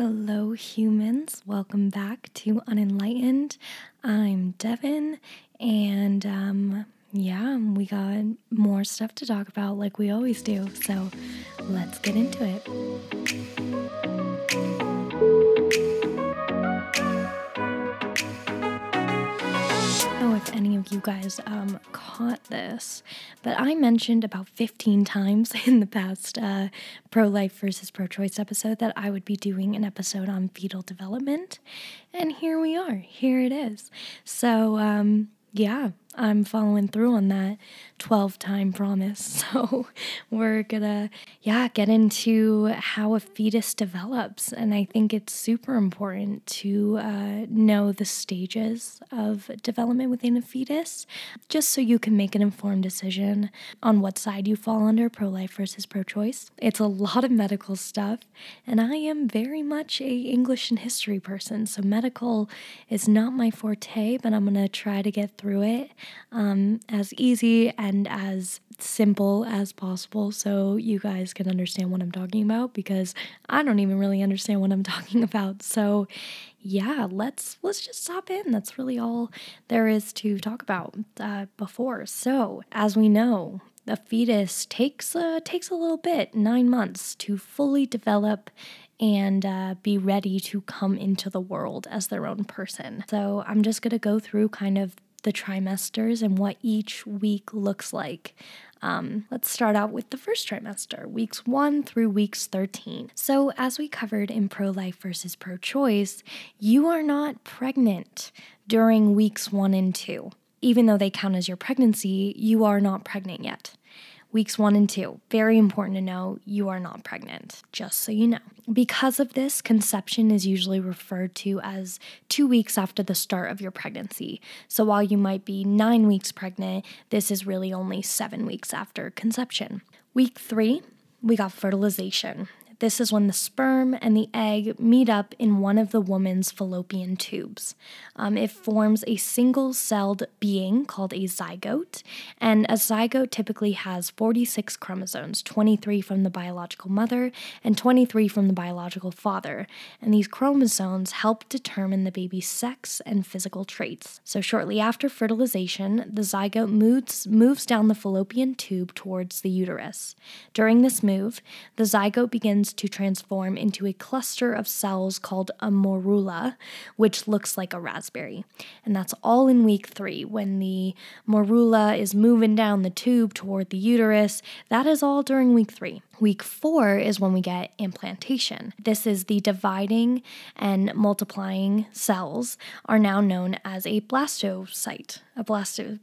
Hello, humans. Welcome back to Unenlightened. I'm Devin, and um, yeah, we got more stuff to talk about like we always do. So let's get into it. Of you guys um, caught this, but I mentioned about 15 times in the past uh, pro life versus pro choice episode that I would be doing an episode on fetal development. And here we are. Here it is. So, um, yeah, I'm following through on that 12 time promise. So we're gonna, yeah, get into how a fetus develops. And I think it's super important to uh, know the stages of development within a fetus, just so you can make an informed decision on what side you fall under pro life versus pro choice. It's a lot of medical stuff, and I am very much a English and history person. So medical is not my forte, but I'm gonna try to get through it um, as easy and as simple as possible so you guys can understand what I'm talking about because I don't even really understand what I'm talking about. So yeah, let's let's just hop in. That's really all there is to talk about uh, before. So as we know, a fetus takes uh, takes a little bit, nine months, to fully develop and uh, be ready to come into the world as their own person. So I'm just gonna go through kind of the trimesters and what each week looks like. Um, let's start out with the first trimester, weeks 1 through weeks 13. So, as we covered in pro life versus pro choice, you are not pregnant during weeks 1 and 2. Even though they count as your pregnancy, you are not pregnant yet weeks one and two. Very important to know you are not pregnant, just so you know. Because of this, conception is usually referred to as two weeks after the start of your pregnancy. So while you might be nine weeks pregnant, this is really only seven weeks after conception. Week three, we got fertilization. This is when the sperm and the egg meet up in one of the woman's fallopian tubes. Um, it forms a single celled being called a zygote, and a zygote typically has 46 chromosomes 23 from the biological mother and 23 from the biological father. And these chromosomes help determine the baby's sex and physical traits. So, shortly after fertilization, the zygote moves, moves down the fallopian tube towards the uterus. During this move, the zygote begins begins to transform into a cluster of cells called a morula, which looks like a raspberry. And that's all in week three when the morula is moving down the tube toward the uterus. That is all during week three. Week four is when we get implantation. This is the dividing and multiplying cells are now known as a blastocyte. A blasto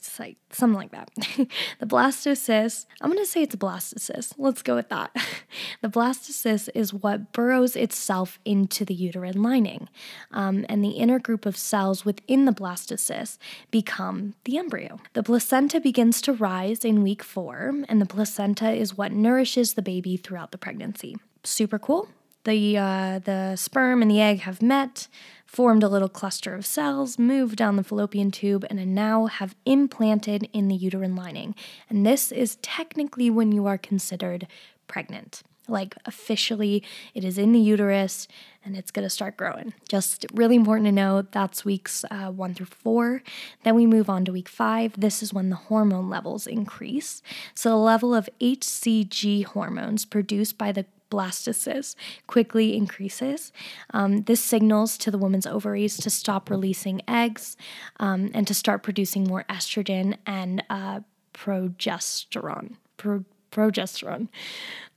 site, something like that. the blastocyst, I'm going to say it's a blastocyst. Let's go with that. the blastocyst is what burrows itself into the uterine lining, um, and the inner group of cells within the blastocyst become the embryo. The placenta begins to rise in week four, and the placenta is what nourishes the baby throughout the pregnancy. Super cool. The, uh, the sperm and the egg have met, formed a little cluster of cells, moved down the fallopian tube, and now have implanted in the uterine lining. And this is technically when you are considered pregnant. Like officially, it is in the uterus and it's going to start growing. Just really important to know that's weeks uh, one through four. Then we move on to week five. This is when the hormone levels increase. So the level of HCG hormones produced by the blastocyst quickly increases. Um, this signals to the woman's ovaries to stop releasing eggs um, and to start producing more estrogen and uh, progesterone. Pro- progesterone.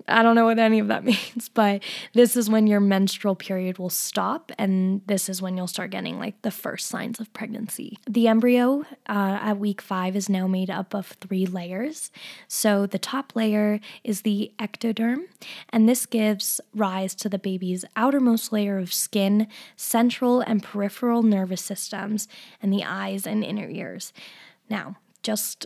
I don't know what any of that means, but this is when your menstrual period will stop, and this is when you'll start getting like the first signs of pregnancy. The embryo uh, at week five is now made up of three layers. So the top layer is the ectoderm, and this gives rise to the baby's outermost layer of skin, central and peripheral nervous systems, and the eyes and inner ears. Now, just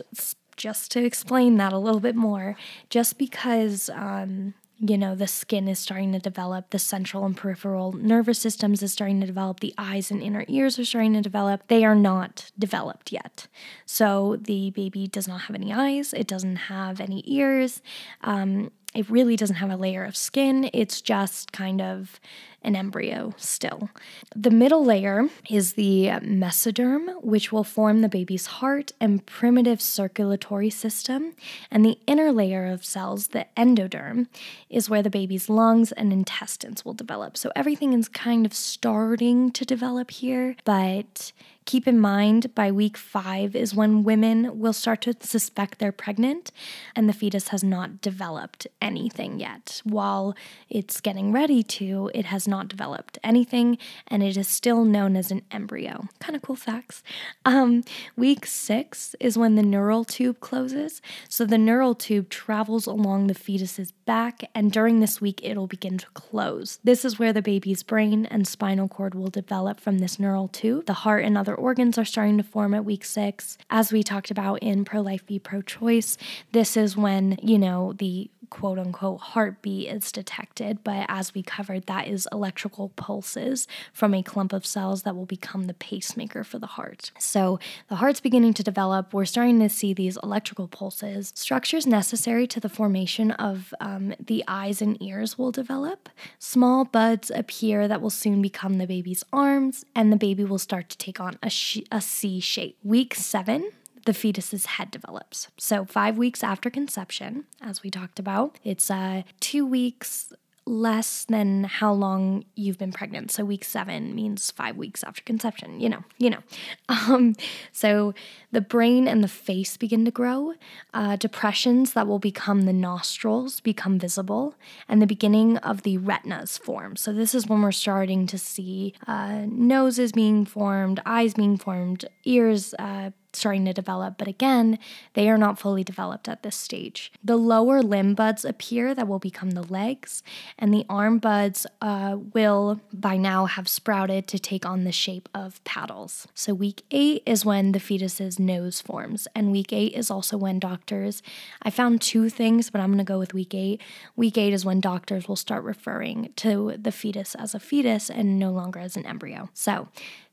just to explain that a little bit more, just because, um, you know, the skin is starting to develop, the central and peripheral nervous systems is starting to develop, the eyes and inner ears are starting to develop, they are not developed yet. So the baby does not have any eyes, it doesn't have any ears. Um, it really doesn't have a layer of skin. It's just kind of an embryo still. The middle layer is the mesoderm, which will form the baby's heart and primitive circulatory system. And the inner layer of cells, the endoderm, is where the baby's lungs and intestines will develop. So everything is kind of starting to develop here, but Keep in mind, by week five is when women will start to suspect they're pregnant and the fetus has not developed anything yet. While it's getting ready to, it has not developed anything and it is still known as an embryo. Kind of cool facts. Um, week six is when the neural tube closes. So the neural tube travels along the fetus's back, and during this week, it'll begin to close. This is where the baby's brain and spinal cord will develop from this neural tube. The heart and other organs are starting to form at week six. As we talked about in Pro Life Be Pro Choice, this is when, you know, the quote unquote heartbeat is detected, but as we covered, that is electrical pulses from a clump of cells that will become the pacemaker for the heart. So the heart's beginning to develop. We're starting to see these electrical pulses. Structures necessary to the formation of um, the eyes and ears will develop. Small buds appear that will soon become the baby's arms, and the baby will start to take on a, sh- a C shape. Week seven, the fetus's head develops. So, five weeks after conception, as we talked about, it's uh, two weeks less than how long you've been pregnant. So week seven means five weeks after conception, you know, you know. Um, so the brain and the face begin to grow. Uh, depressions that will become the nostrils become visible, and the beginning of the retinas form. So this is when we're starting to see uh, noses being formed, eyes being formed, ears uh, starting to develop, but again, they are not fully developed at this stage. The lower limb buds appear that will become the legs, and the arm buds uh, will by now have sprouted to take on the shape of paddles. So, week eight is when the fetus's nose forms, and week eight is also when doctors, I found two things, but I'm gonna go with week eight. Week eight is when doctors will start referring to the fetus as a fetus and no longer as an embryo. So,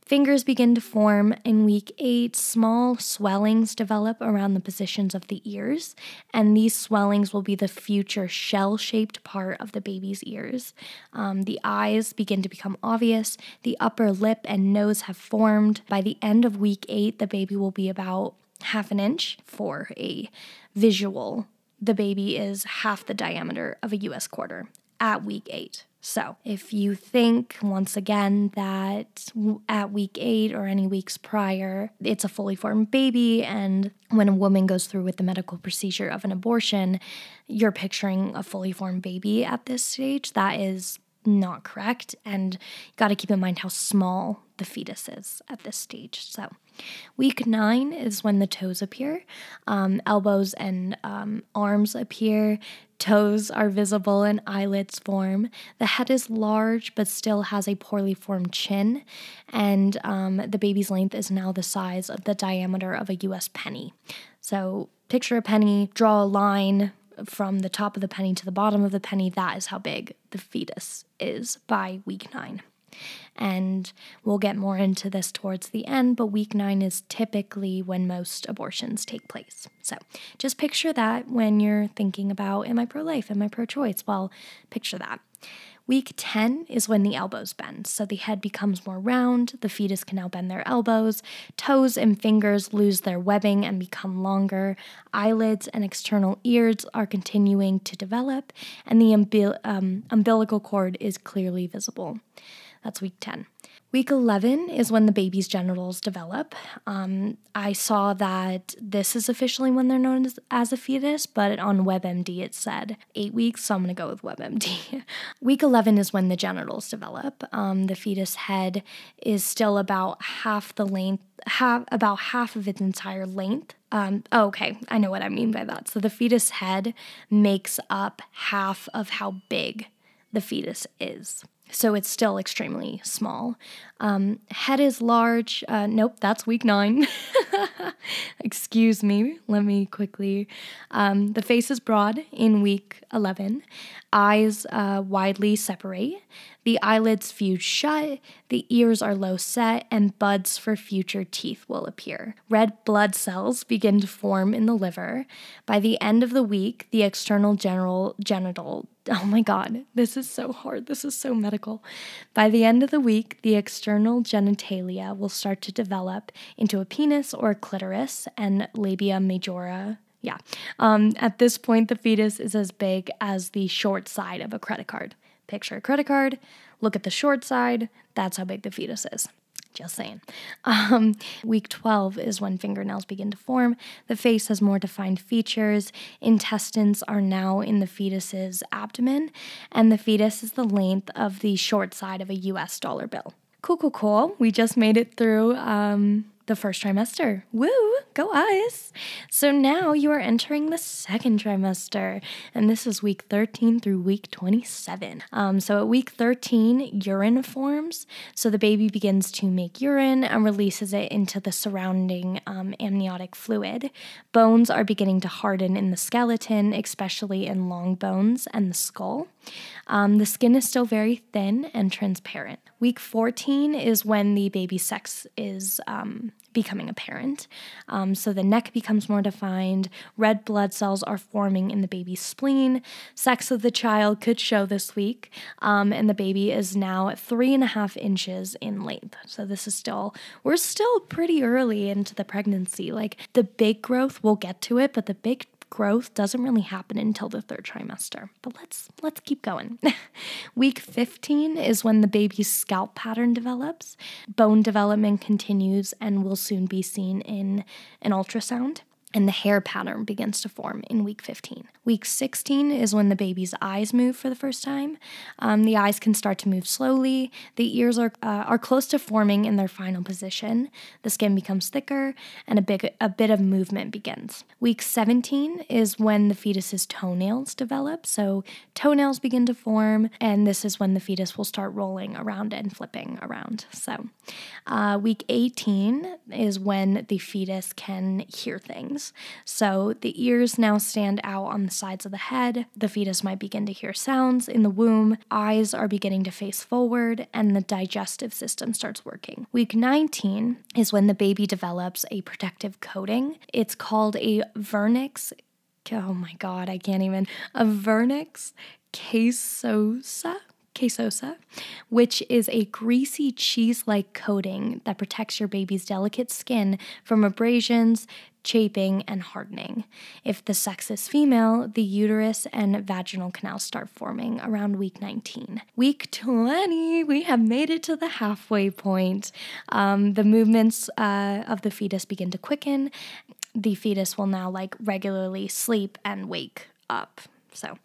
Fingers begin to form in week eight. Small swellings develop around the positions of the ears, and these swellings will be the future shell shaped part of the baby's ears. Um, the eyes begin to become obvious. The upper lip and nose have formed. By the end of week eight, the baby will be about half an inch for a visual. The baby is half the diameter of a US quarter at week eight. So, if you think once again that at week eight or any weeks prior, it's a fully formed baby, and when a woman goes through with the medical procedure of an abortion, you're picturing a fully formed baby at this stage, that is not correct. And you got to keep in mind how small the fetus is at this stage. So, week nine is when the toes appear, um, elbows and um, arms appear, toes are visible, and eyelids form. The head is large but still has a poorly formed chin, and um, the baby's length is now the size of the diameter of a US penny. So, picture a penny, draw a line from the top of the penny to the bottom of the penny, that is how big the fetus is by week nine. And we'll get more into this towards the end, but week nine is typically when most abortions take place. So just picture that when you're thinking about, am I pro life? Am I pro choice? Well, picture that. Week 10 is when the elbows bend, so the head becomes more round, the fetus can now bend their elbows, toes and fingers lose their webbing and become longer, eyelids and external ears are continuing to develop, and the umbil- um, umbilical cord is clearly visible. That's week 10. Week 11 is when the baby's genitals develop. Um, I saw that this is officially when they're known as, as, a fetus, but on WebMD it said eight weeks, so I'm to go with WebMD. Week 11 is when the genitals develop. Um, the fetus head is still about half the length, half about half of its entire length. Um, oh, okay, I know what I mean by that. So the fetus head makes up half of how big the fetus is so it's still extremely small. Um, head is large. Uh, nope, that's week nine. Excuse me. Let me quickly. Um, the face is broad in week 11. Eyes uh, widely separate. The eyelids fuse shut. The ears are low set, and buds for future teeth will appear. Red blood cells begin to form in the liver. By the end of the week, the external general genital oh my God, this is so hard. This is so medical. By the end of the week, the external genitalia will start to develop into a penis or a clitoris and labia majora. Yeah. Um, at this point, the fetus is as big as the short side of a credit card. Picture a credit card, look at the short side, that's how big the fetus is. Just saying. Um, week 12 is when fingernails begin to form. The face has more defined features. Intestines are now in the fetus's abdomen, and the fetus is the length of the short side of a US dollar bill. Cool, cool, cool. We just made it through um, the first trimester. Woo, go us. So now you are entering the second trimester, and this is week 13 through week 27. Um, so at week 13, urine forms. So the baby begins to make urine and releases it into the surrounding um, amniotic fluid. Bones are beginning to harden in the skeleton, especially in long bones and the skull. Um, the skin is still very thin and transparent. Week 14 is when the baby's sex is um, becoming apparent. Um, so the neck becomes more defined, red blood cells are forming in the baby's spleen. Sex of the child could show this week, um, and the baby is now three and a half inches in length. So this is still, we're still pretty early into the pregnancy. Like the big growth, we'll get to it, but the big growth doesn't really happen until the third trimester. But let's let's keep going. Week 15 is when the baby's scalp pattern develops. Bone development continues and will soon be seen in an ultrasound and the hair pattern begins to form in week 15. Week 16 is when the baby's eyes move for the first time. Um, the eyes can start to move slowly. The ears are uh, are close to forming in their final position. The skin becomes thicker, and a big a bit of movement begins. Week 17 is when the fetus's toenails develop. So toenails begin to form, and this is when the fetus will start rolling around and flipping around. So, uh, week 18 is when the fetus can hear things. So the ears now stand out on the sides of the head. The fetus might begin to hear sounds in the womb. Eyes are beginning to face forward, and the digestive system starts working. Week 19 is when the baby develops a protective coating. It's called a vernix. Oh my god, I can't even. A vernix caseosa quesosa, which is a greasy cheese like coating that protects your baby's delicate skin from abrasions, chafing, and hardening. If the sex is female, the uterus and vaginal canals start forming around week 19. Week 20, we have made it to the halfway point. Um, the movements uh, of the fetus begin to quicken. The fetus will now like regularly sleep and wake up. So,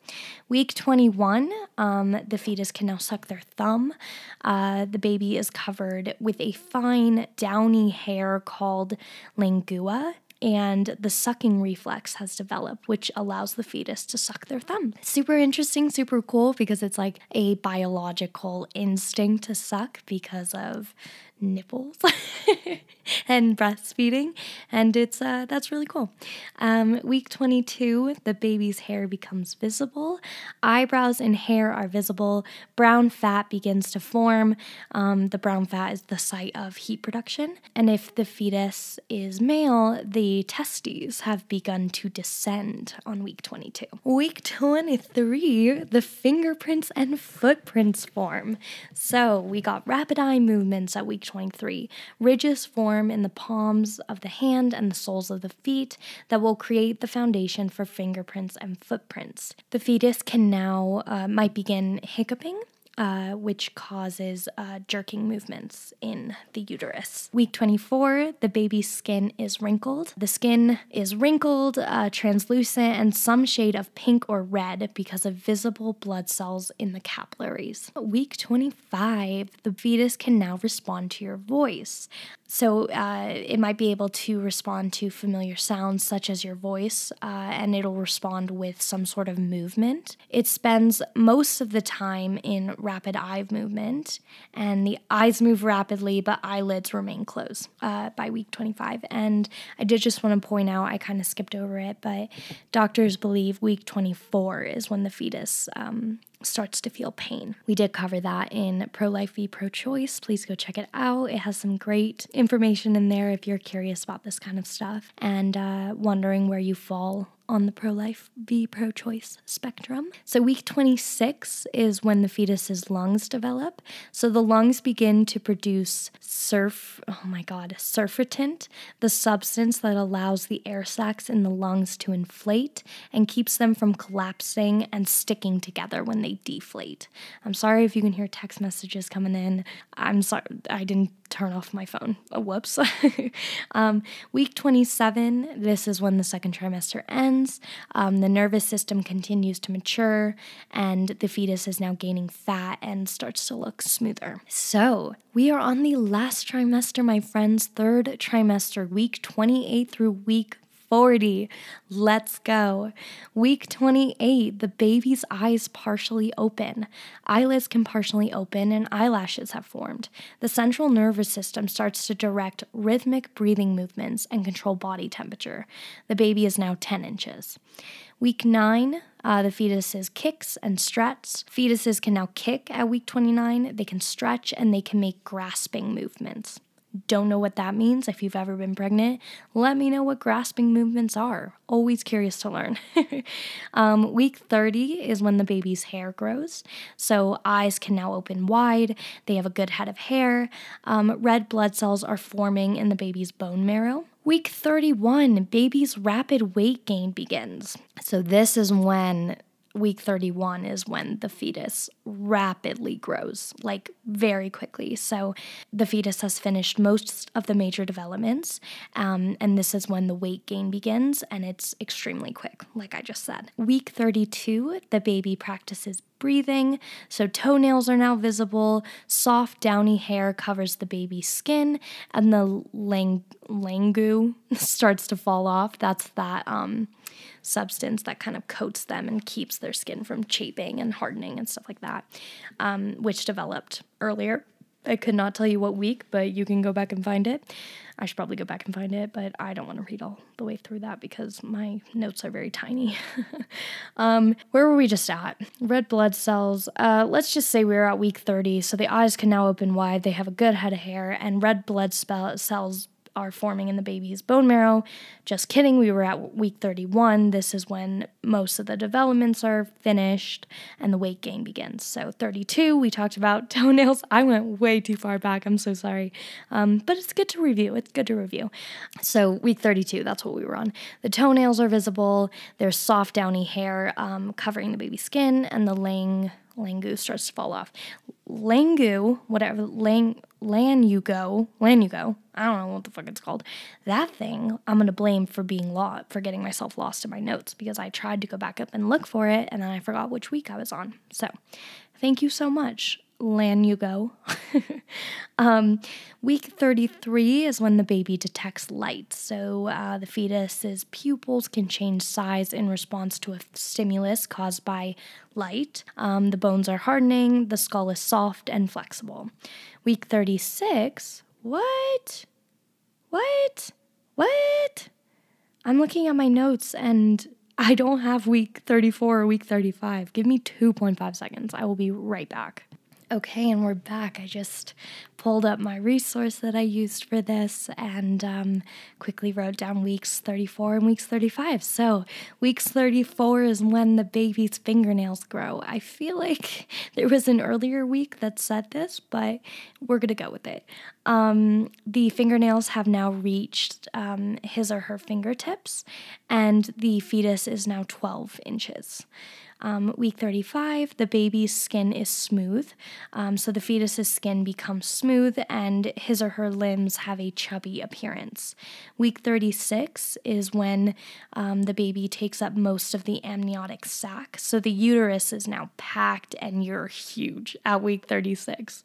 week 21, um, the fetus can now suck their thumb. Uh, the baby is covered with a fine, downy hair called lingua and the sucking reflex has developed, which allows the fetus to suck their thumb. Super interesting, super cool because it's like a biological instinct to suck because of nipples and breastfeeding and it's uh, that's really cool. Um, week 22 the baby's hair becomes visible. Eyebrows and hair are visible. Brown fat begins to form. Um, the brown fat is the site of heat production. And if the fetus is male the testes have begun to descend on week 22 week 23 the fingerprints and footprints form. So we got rapid eye movements at week 23. Ridges form in the palms of the hand and the soles of the feet that will create the foundation for fingerprints and footprints. The fetus can now, uh, might begin hiccuping uh, which causes uh, jerking movements in the uterus. Week 24, the baby's skin is wrinkled. The skin is wrinkled, uh, translucent, and some shade of pink or red because of visible blood cells in the capillaries. Week 25, the fetus can now respond to your voice. So uh, it might be able to respond to familiar sounds such as your voice, uh, and it'll respond with some sort of movement. It spends most of the time in rapid eye movement, and the eyes move rapidly, but eyelids remain closed uh, by week 25. And I did just want to point out, I kind of skipped over it, but doctors believe week 24 is when the fetus um, starts to feel pain. We did cover that in Pro Life v Pro Choice. Please go check it out. It has some great information in there if you're curious about this kind of stuff and uh, wondering where you fall on the pro life v pro choice spectrum. So, week 26 is when the fetus's lungs develop. So, the lungs begin to produce surf, oh my God, surfactant, the substance that allows the air sacs in the lungs to inflate and keeps them from collapsing and sticking together when they deflate. I'm sorry if you can hear text messages coming in. I'm sorry, I didn't turn off my phone. Oh, whoops. um, week 27, this is when the second trimester ends. Um, the nervous system continues to mature, and the fetus is now gaining fat and starts to look smoother. So, we are on the last trimester, my friends, third trimester, week 28 through week 40. Let's go. Week 28, the baby's eyes partially open. Eyelids can partially open and eyelashes have formed. The central nervous system starts to direct rhythmic breathing movements and control body temperature. The baby is now 10 inches. Week 9, uh, the fetuses kicks and stretch. Fetuses can now kick at week 29, they can stretch, and they can make grasping movements don't know what that means, if you've ever been pregnant, let me know what grasping movements are. Always curious to learn. um, week 30 is when the baby's hair grows. So eyes can now open wide. They have a good head of hair. Um, red blood cells are forming in the baby's bone marrow. Week 31, baby's rapid weight gain begins. So, this is when week 31 is when the fetus rapidly grows, like very quickly. So the fetus has finished most of the major developments, um, and this is when the weight gain begins, and it's extremely quick, like I just said. Week 32, the baby practices breathing, so toenails are now visible, soft, downy hair covers the baby's skin, and the lang- langu starts to fall off. That's that. Um, substance that kind of coats them and keeps their skin from chafing and hardening and stuff like that, um, which developed earlier. I could not tell you what week, but you can go back and find it. I should probably go back and find it, but I don't want to read all the way through that because my notes are very tiny. um, where were we just at? Red blood cells. Uh, let's just say we are at week 30, so the eyes can now open wide. They have a good head of hair, and red blood cells are forming in the baby's bone marrow. Just kidding, we were at week 31. This is when most of the developments are finished and the weight gain begins. So, 32, we talked about toenails. I went way too far back. I'm so sorry. Um, but it's good to review. It's good to review. So, week 32, that's what we were on. The toenails are visible, there's soft, downy hair um, covering the baby's skin, and the lang Langu starts to fall off. Langu, whatever, Lang, Lan you go, Lan you go, I don't know what the fuck it's called. That thing, I'm gonna blame for being lost, for getting myself lost in my notes because I tried to go back up and look for it and then I forgot which week I was on. So, thank you so much, Lan you go. um, week 33 is when the baby detects light. So uh, the fetus's pupils can change size in response to a stimulus caused by light. Um, the bones are hardening, the skull is soft and flexible. Week 36, what? What? What? I'm looking at my notes and I don't have week 34 or week 35. Give me 2.5 seconds. I will be right back. Okay, and we're back. I just pulled up my resource that I used for this and um, quickly wrote down weeks 34 and weeks 35. So, weeks 34 is when the baby's fingernails grow. I feel like there was an earlier week that said this, but we're going to go with it. Um, the fingernails have now reached um, his or her fingertips, and the fetus is now 12 inches. Um, week 35, the baby's skin is smooth. Um, so the fetus's skin becomes smooth and his or her limbs have a chubby appearance. Week 36 is when um, the baby takes up most of the amniotic sac. So the uterus is now packed and you're huge at week 36.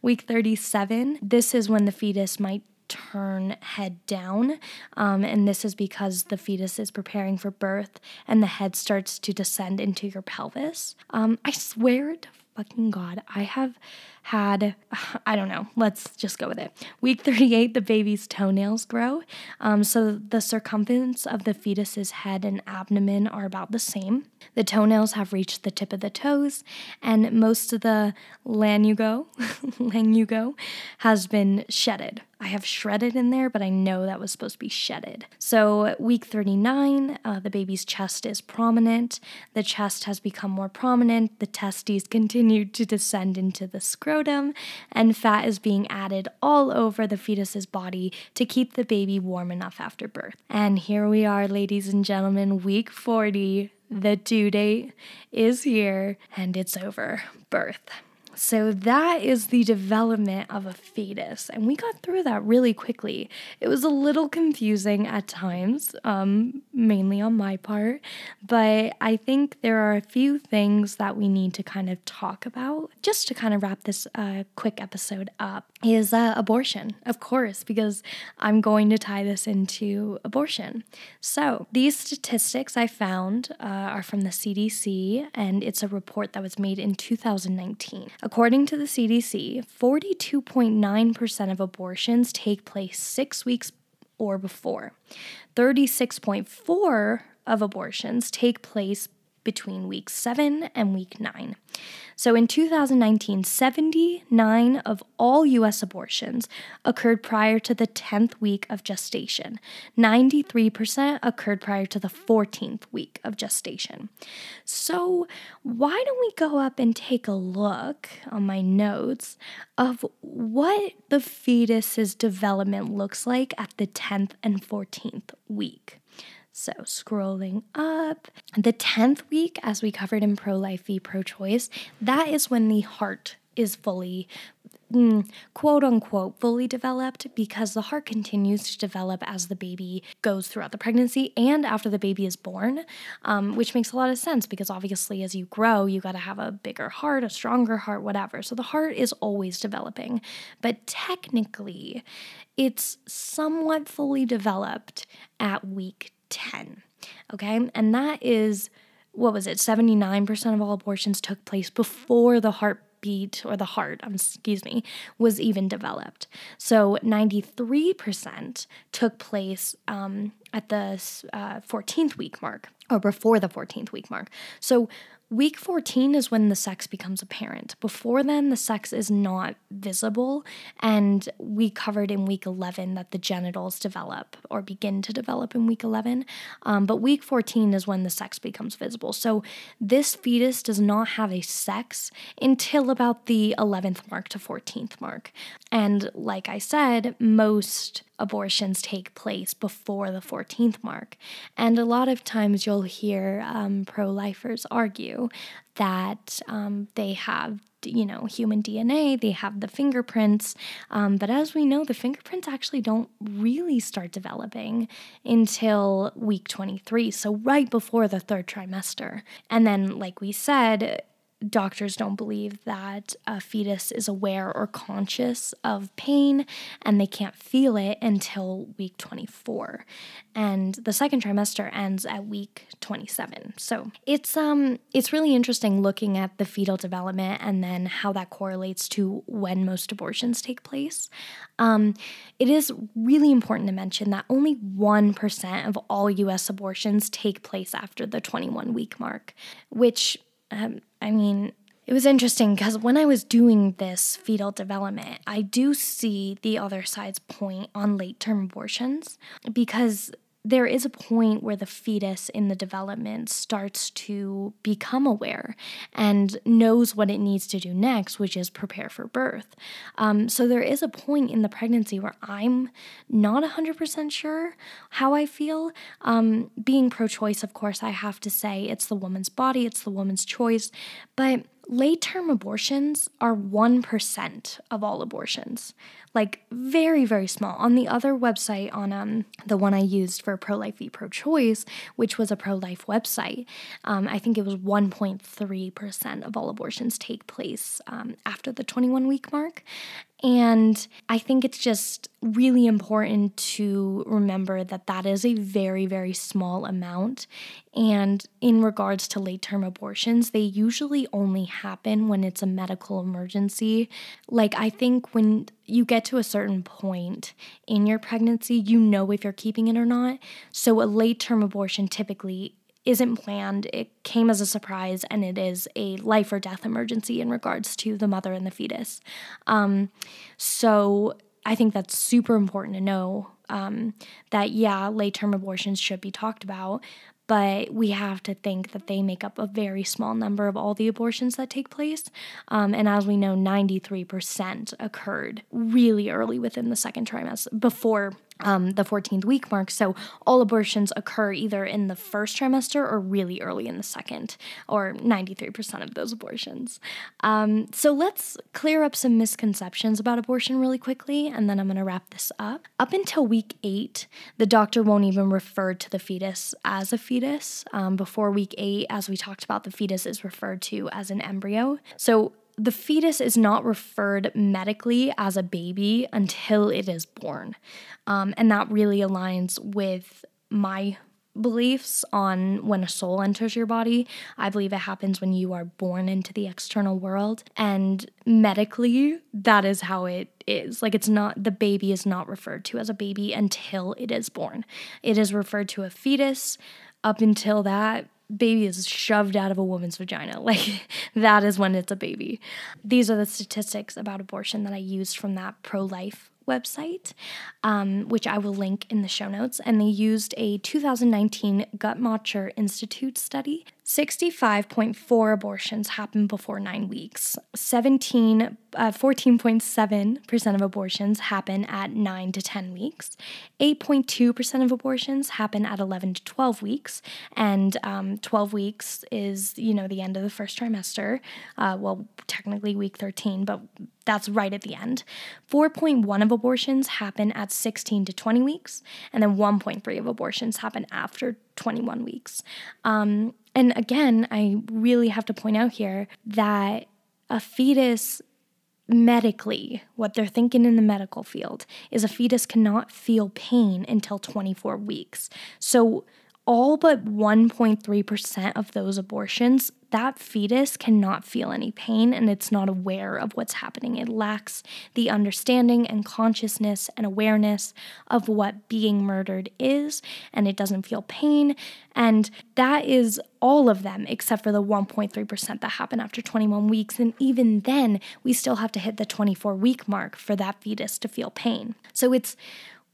Week 37, this is when the fetus might turn head down. Um, and this is because the fetus is preparing for birth and the head starts to descend into your pelvis. Um, I swear to fucking God, I have had, I don't know, let's just go with it. Week 38, the baby's toenails grow. Um, so the circumference of the fetus's head and abdomen are about the same. The toenails have reached the tip of the toes, and most of the lanugo, lanugo has been shedded. I have shredded in there, but I know that was supposed to be shedded. So, week 39, uh, the baby's chest is prominent. The chest has become more prominent. The testes continue to descend into the scrotum, and fat is being added all over the fetus's body to keep the baby warm enough after birth. And here we are, ladies and gentlemen, week 40. The due date is here, and it's over. Birth. So, that is the development of a fetus. And we got through that really quickly. It was a little confusing at times, um, mainly on my part, but I think there are a few things that we need to kind of talk about just to kind of wrap this uh, quick episode up is uh, abortion, of course, because I'm going to tie this into abortion. So, these statistics I found uh, are from the CDC, and it's a report that was made in 2019. According to the CDC, 42.9% of abortions take place six weeks or before. 36.4 of abortions take place between week 7 and week 9. So in 2019, 79 of all US abortions occurred prior to the 10th week of gestation. 93% occurred prior to the 14th week of gestation. So, why don't we go up and take a look on my notes of what the fetus's development looks like at the 10th and 14th week? So, scrolling up, the 10th week, as we covered in pro life v pro choice, that is when the heart is fully, mm, quote unquote, fully developed because the heart continues to develop as the baby goes throughout the pregnancy and after the baby is born, um, which makes a lot of sense because obviously as you grow, you got to have a bigger heart, a stronger heart, whatever. So the heart is always developing. But technically, it's somewhat fully developed at week 10. Okay. And that is, what was it? 79% of all abortions took place before the heartbeat or the heart, um, excuse me, was even developed. So 93% took place um, at the uh, 14th week mark or before the 14th week mark. So Week 14 is when the sex becomes apparent. Before then, the sex is not visible, and we covered in week 11 that the genitals develop or begin to develop in week 11. Um, but week 14 is when the sex becomes visible. So this fetus does not have a sex until about the 11th mark to 14th mark. And like I said, most abortions take place before the 14th mark. And a lot of times you'll hear um, pro lifers argue that um, they have you know human dna they have the fingerprints um, but as we know the fingerprints actually don't really start developing until week 23 so right before the third trimester and then like we said doctors don't believe that a fetus is aware or conscious of pain and they can't feel it until week 24 and the second trimester ends at week 27 so it's um it's really interesting looking at the fetal development and then how that correlates to when most abortions take place. Um, it is really important to mention that only 1% of all us abortions take place after the 21 week mark which um, I mean, it was interesting because when I was doing this fetal development, I do see the other side's point on late term abortions because there is a point where the fetus in the development starts to become aware and knows what it needs to do next, which is prepare for birth. Um, so there is a point in the pregnancy where I'm not 100% sure how I feel. Um, being pro choice, of course, I have to say it's the woman's body, it's the woman's choice, but late term abortions are 1% of all abortions. Like very, very small. On the other website, on um, the one I used for pro life v pro choice, which was a pro life website, um, I think it was 1.3% of all abortions take place um, after the 21 week mark. And I think it's just really important to remember that that is a very, very small amount. And in regards to late term abortions, they usually only happen when it's a medical emergency. Like, I think when you get to a certain point in your pregnancy, you know if you're keeping it or not. So, a late term abortion typically isn't planned. It came as a surprise, and it is a life or death emergency in regards to the mother and the fetus. Um, so I think that's super important to know um, that, yeah, late term abortions should be talked about, but we have to think that they make up a very small number of all the abortions that take place. Um, and as we know, 93% occurred really early within the second trimester before um, the 14th week mark. So all abortions occur either in the first trimester or really early in the second, or 93% of those abortions. Um, so let's clear up some misconceptions about abortion really quickly, and then I'm going to wrap this up. Up until week eight, the doctor won't even refer to the fetus as a fetus. Um, before week eight, as we talked about, the fetus is referred to as an embryo. So the fetus is not referred medically as a baby until it is born. Um, and that really aligns with my beliefs on when a soul enters your body. I believe it happens when you are born into the external world. And medically, that is how it is. Like, it's not, the baby is not referred to as a baby until it is born. It is referred to a fetus. Up until that, baby is shoved out of a woman's vagina. Like, that is when it's a baby. These are the statistics about abortion that I used from that pro life website, um, which I will link in the show notes. And they used a 2019 Guttmacher Institute study 65.4 abortions happen before nine weeks. 17, uh, 14.7% of abortions happen at 9 to 10 weeks. 8.2% of abortions happen at 11 to 12 weeks. And um, 12 weeks is, you know, the end of the first trimester. Uh, well, technically week 13, but that's right at the end. 4.1 of abortions happen at 16 to 20 weeks. And then 1.3 of abortions happen after 21 weeks. Um, and again, I really have to point out here that a fetus medically, what they're thinking in the medical field is a fetus cannot feel pain until 24 weeks. So all but 1.3% of those abortions, that fetus cannot feel any pain and it's not aware of what's happening. It lacks the understanding and consciousness and awareness of what being murdered is, and it doesn't feel pain. And that is all of them except for the 1.3% that happen after 21 weeks. And even then, we still have to hit the 24 week mark for that fetus to feel pain. So it's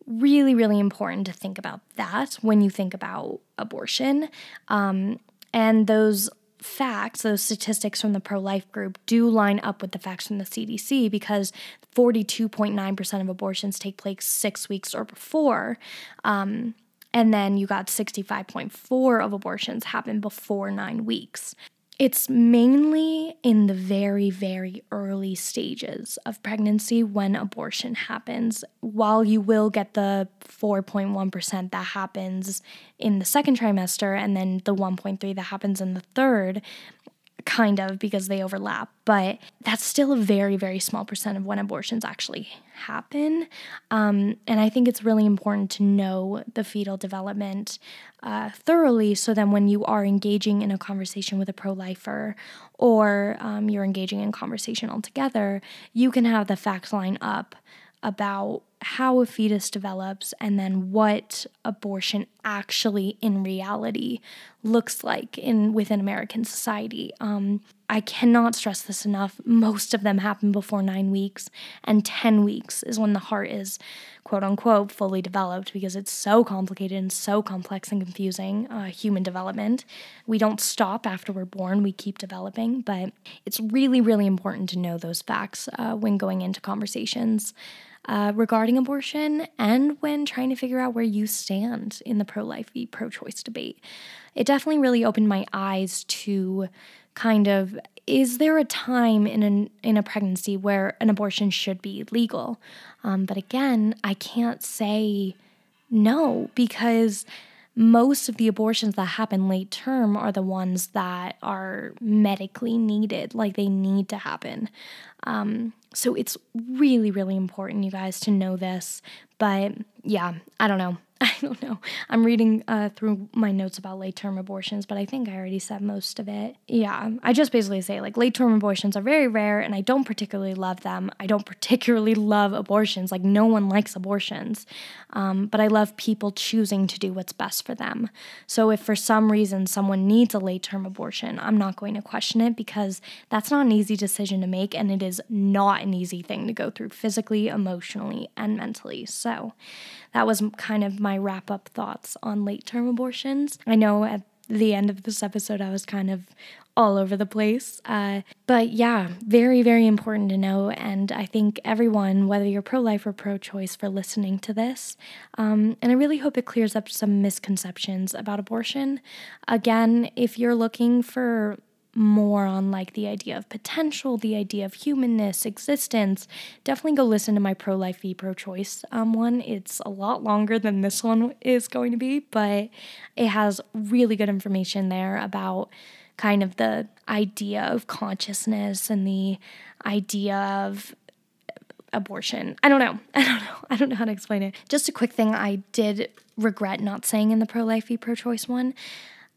really, really important to think about that when you think about abortion. Um, and those facts, those statistics from the pro life group, do line up with the facts from the CDC because 42.9% of abortions take place six weeks or before. Um, and then you got 65.4 of abortions happen before nine weeks. It's mainly in the very, very early stages of pregnancy when abortion happens. While you will get the 4.1% that happens in the second trimester and then the 1.3 that happens in the third, kind of because they overlap, but that's still a very, very small percent of when abortions actually happen. Um, and I think it's really important to know the fetal development uh, thoroughly so then when you are engaging in a conversation with a pro lifer or um, you're engaging in conversation altogether, you can have the facts line up about how a fetus develops and then what abortion actually in reality looks like in within American society. Um, I cannot stress this enough. Most of them happen before nine weeks, and 10 weeks is when the heart is quote unquote fully developed because it's so complicated and so complex and confusing. Uh, human development. We don't stop after we're born, we keep developing, but it's really, really important to know those facts uh, when going into conversations uh, regarding abortion and when trying to figure out where you stand in the pro life v pro choice debate. It definitely really opened my eyes to kind of is there a time in an in a pregnancy where an abortion should be legal? Um, but again, I can't say no because most of the abortions that happen late term are the ones that are medically needed, like they need to happen. Um, so it's really, really important, you guys, to know this. But yeah, I don't know. I don't know. I'm reading uh, through my notes about late term abortions, but I think I already said most of it. Yeah, I just basically say like late term abortions are very rare and I don't particularly love them. I don't particularly love abortions. Like, no one likes abortions. Um, but I love people choosing to do what's best for them. So, if for some reason someone needs a late term abortion, I'm not going to question it because that's not an easy decision to make and it is not an easy thing to go through physically, emotionally, and mentally. So, that was kind of my wrap up thoughts on late term abortions. I know at the end of this episode, I was kind of all over the place. Uh, but yeah, very, very important to know. And I think everyone, whether you're pro life or pro choice, for listening to this. Um, and I really hope it clears up some misconceptions about abortion. Again, if you're looking for more on like the idea of potential, the idea of humanness, existence, definitely go listen to my pro life v pro choice um, one. It's a lot longer than this one is going to be, but it has really good information there about kind of the idea of consciousness and the idea of abortion. I don't know. I don't know. I don't know how to explain it. Just a quick thing I did regret not saying in the pro life v pro choice one.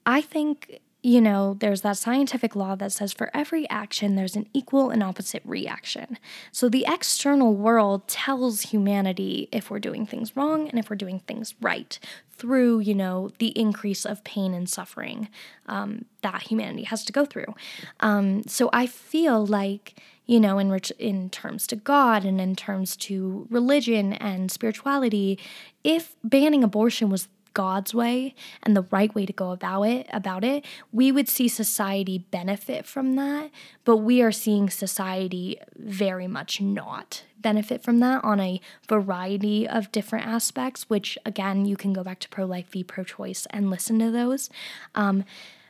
I think you know, there's that scientific law that says for every action, there's an equal and opposite reaction. So the external world tells humanity if we're doing things wrong and if we're doing things right through, you know, the increase of pain and suffering um, that humanity has to go through. Um, so I feel like, you know, in, in terms to God and in terms to religion and spirituality, if banning abortion was God's way and the right way to go about it about it, we would see society benefit from that, but we are seeing society very much not benefit from that on a variety of different aspects, which again, you can go back to pro life v pro choice and listen to those. Um,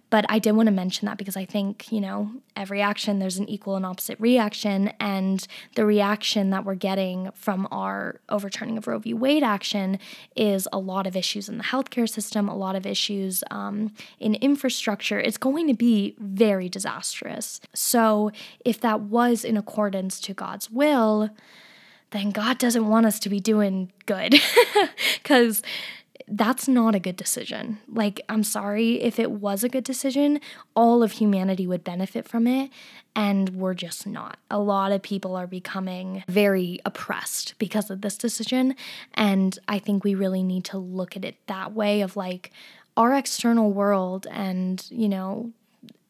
but I did want to mention that because I think, you know, every action there's an equal and opposite reaction. And the reaction that we're getting from our overturning of Roe v. Wade action is a lot of issues in the healthcare system, a lot of issues um, in infrastructure. It's going to be very disastrous. So if that was in accordance to God's will, then God doesn't want us to be doing good. Because that's not a good decision. Like, I'm sorry, if it was a good decision, all of humanity would benefit from it, and we're just not. A lot of people are becoming very oppressed because of this decision, and I think we really need to look at it that way of like our external world and, you know,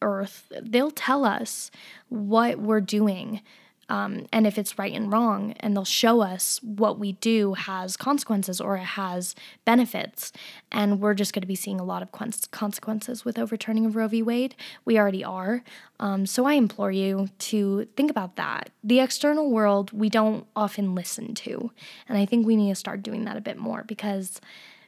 earth, they'll tell us what we're doing um, and if it's right and wrong, and they'll show us what we do has consequences or it has benefits. And we're just going to be seeing a lot of consequences with overturning of Roe v. Wade. We already are. Um, so I implore you to think about that. The external world, we don't often listen to. And I think we need to start doing that a bit more because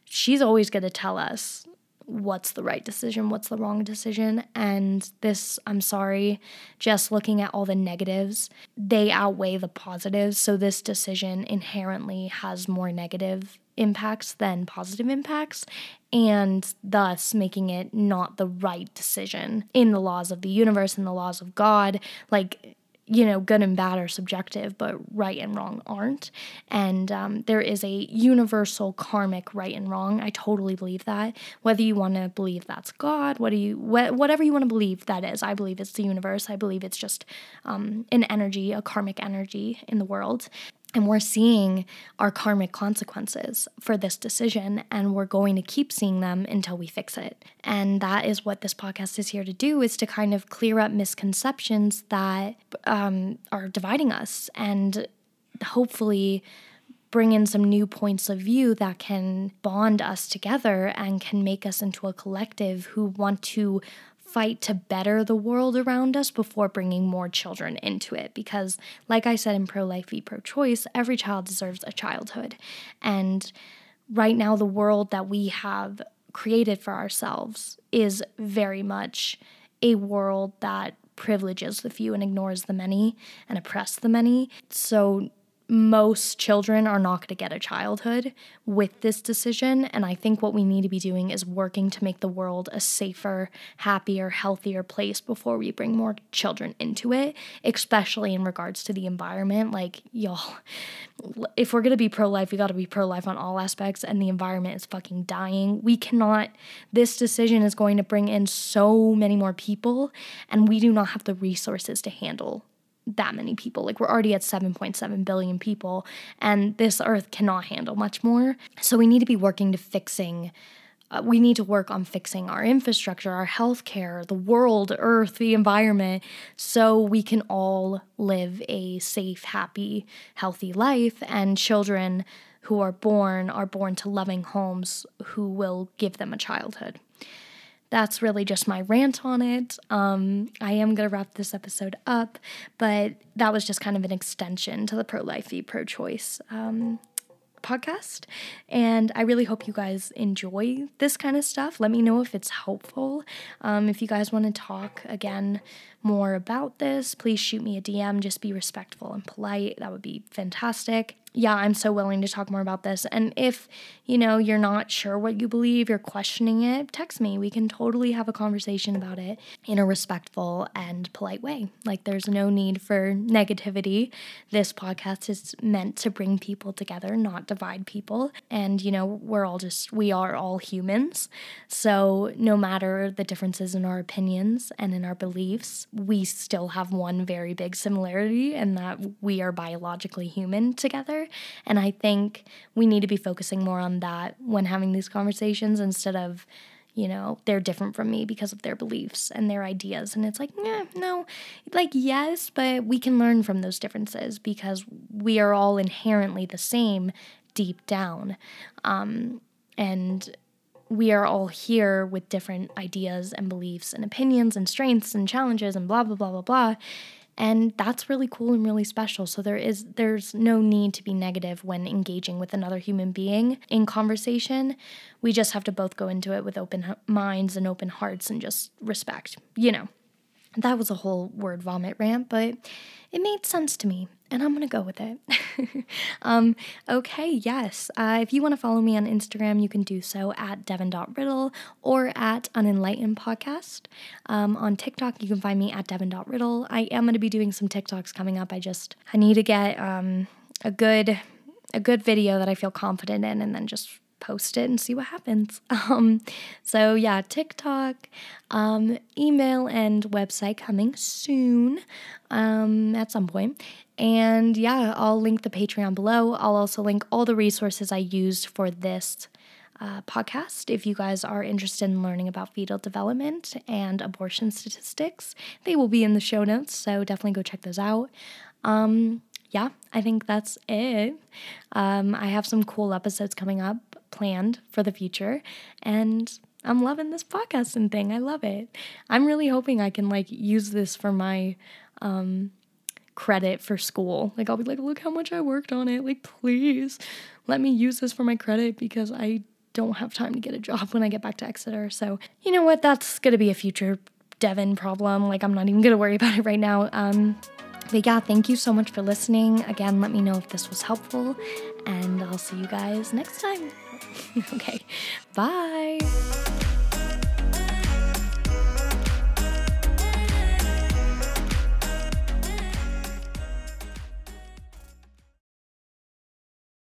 she's always going to tell us what's the right decision, what's the wrong decision. And this, I'm sorry, just looking at all the negatives, they outweigh the positives. So this decision inherently has more negative impacts than positive impacts, and thus making it not the right decision in the laws of the universe and the laws of God. Like, you know, good and bad are subjective, but right and wrong aren't. And um, there is a universal karmic right and wrong. I totally believe that. Whether you want to believe that's God, what do you, wh- whatever you want to believe that is, I believe it's the universe. I believe it's just um, an energy, a karmic energy in the world. And we're seeing our karmic consequences for this decision, and we're going to keep seeing them until we fix it. And that is what this podcast is here to do: is to kind of clear up misconceptions that um, are dividing us, and hopefully bring in some new points of view that can bond us together and can make us into a collective who want to fight to better the world around us before bringing more children into it. Because, like I said in pro life v pro choice, every child deserves a childhood. And right now, the world that we have created for ourselves is very much a world that privileges the few and ignores the many and oppress the many. So, most children are not going to get a childhood with this decision. And I think what we need to be doing is working to make the world a safer, happier, healthier place before we bring more children into it, especially in regards to the environment. Like, y'all, if we're going to be pro life, we got to be pro life on all aspects. And the environment is fucking dying. We cannot, this decision is going to bring in so many more people, and we do not have the resources to handle that many people. Like we're already at 7.7 billion people and this earth cannot handle much more. So we need to be working to fixing uh, we need to work on fixing our infrastructure, our healthcare, the world, earth, the environment so we can all live a safe, happy, healthy life and children who are born are born to loving homes who will give them a childhood that's really just my rant on it. Um, I am going to wrap this episode up, but that was just kind of an extension to the pro life, pro choice um, podcast. And I really hope you guys enjoy this kind of stuff. Let me know if it's helpful. Um, if you guys want to talk again more about this, please shoot me a DM. Just be respectful and polite. That would be fantastic yeah, I'm so willing to talk more about this. And if, you know, you're not sure what you believe, you're questioning it, text me. We can totally have a conversation about it in a respectful and polite way. Like, there's no need for negativity. This podcast is meant to bring people together, not divide people. And, you know, we're all just, we are all humans. So, no matter the differences in our opinions and in our beliefs, we still have one very big similarity, and that we are biologically human together. And I think we need to be focusing more on that when having these conversations instead of, you know, they're different from me because of their beliefs and their ideas. And it's like, nah, no, like, yes, but we can learn from those differences because we are all inherently the same deep down. Um, and we are all here with different ideas and beliefs and opinions and strengths and challenges and blah, blah, blah, blah, blah and that's really cool and really special. So there is there's no need to be negative when engaging with another human being in conversation. We just have to both go into it with open minds and open hearts and just respect you know. That was a whole word vomit rant but it made sense to me and I'm gonna go with it. um, okay, yes. Uh, if you want to follow me on Instagram, you can do so at devon.riddle or at unenlightened podcast. Um, on TikTok, you can find me at devon.riddle. I am gonna be doing some TikToks coming up. I just I need to get um, a good a good video that I feel confident in, and then just post it and see what happens. Um, so yeah, TikTok, um, email, and website coming soon um, at some point. And yeah, I'll link the Patreon below. I'll also link all the resources I used for this uh, podcast if you guys are interested in learning about fetal development and abortion statistics. They will be in the show notes, so definitely go check those out. Um, yeah, I think that's it. Um, I have some cool episodes coming up planned for the future, and I'm loving this podcasting thing. I love it. I'm really hoping I can like use this for my um, credit for school. Like I'll be like, look how much I worked on it. Like please let me use this for my credit because I don't have time to get a job when I get back to Exeter. So you know what? That's gonna be a future Devon problem. Like I'm not even gonna worry about it right now. Um, but yeah, thank you so much for listening. Again, let me know if this was helpful, and I'll see you guys next time. okay, bye.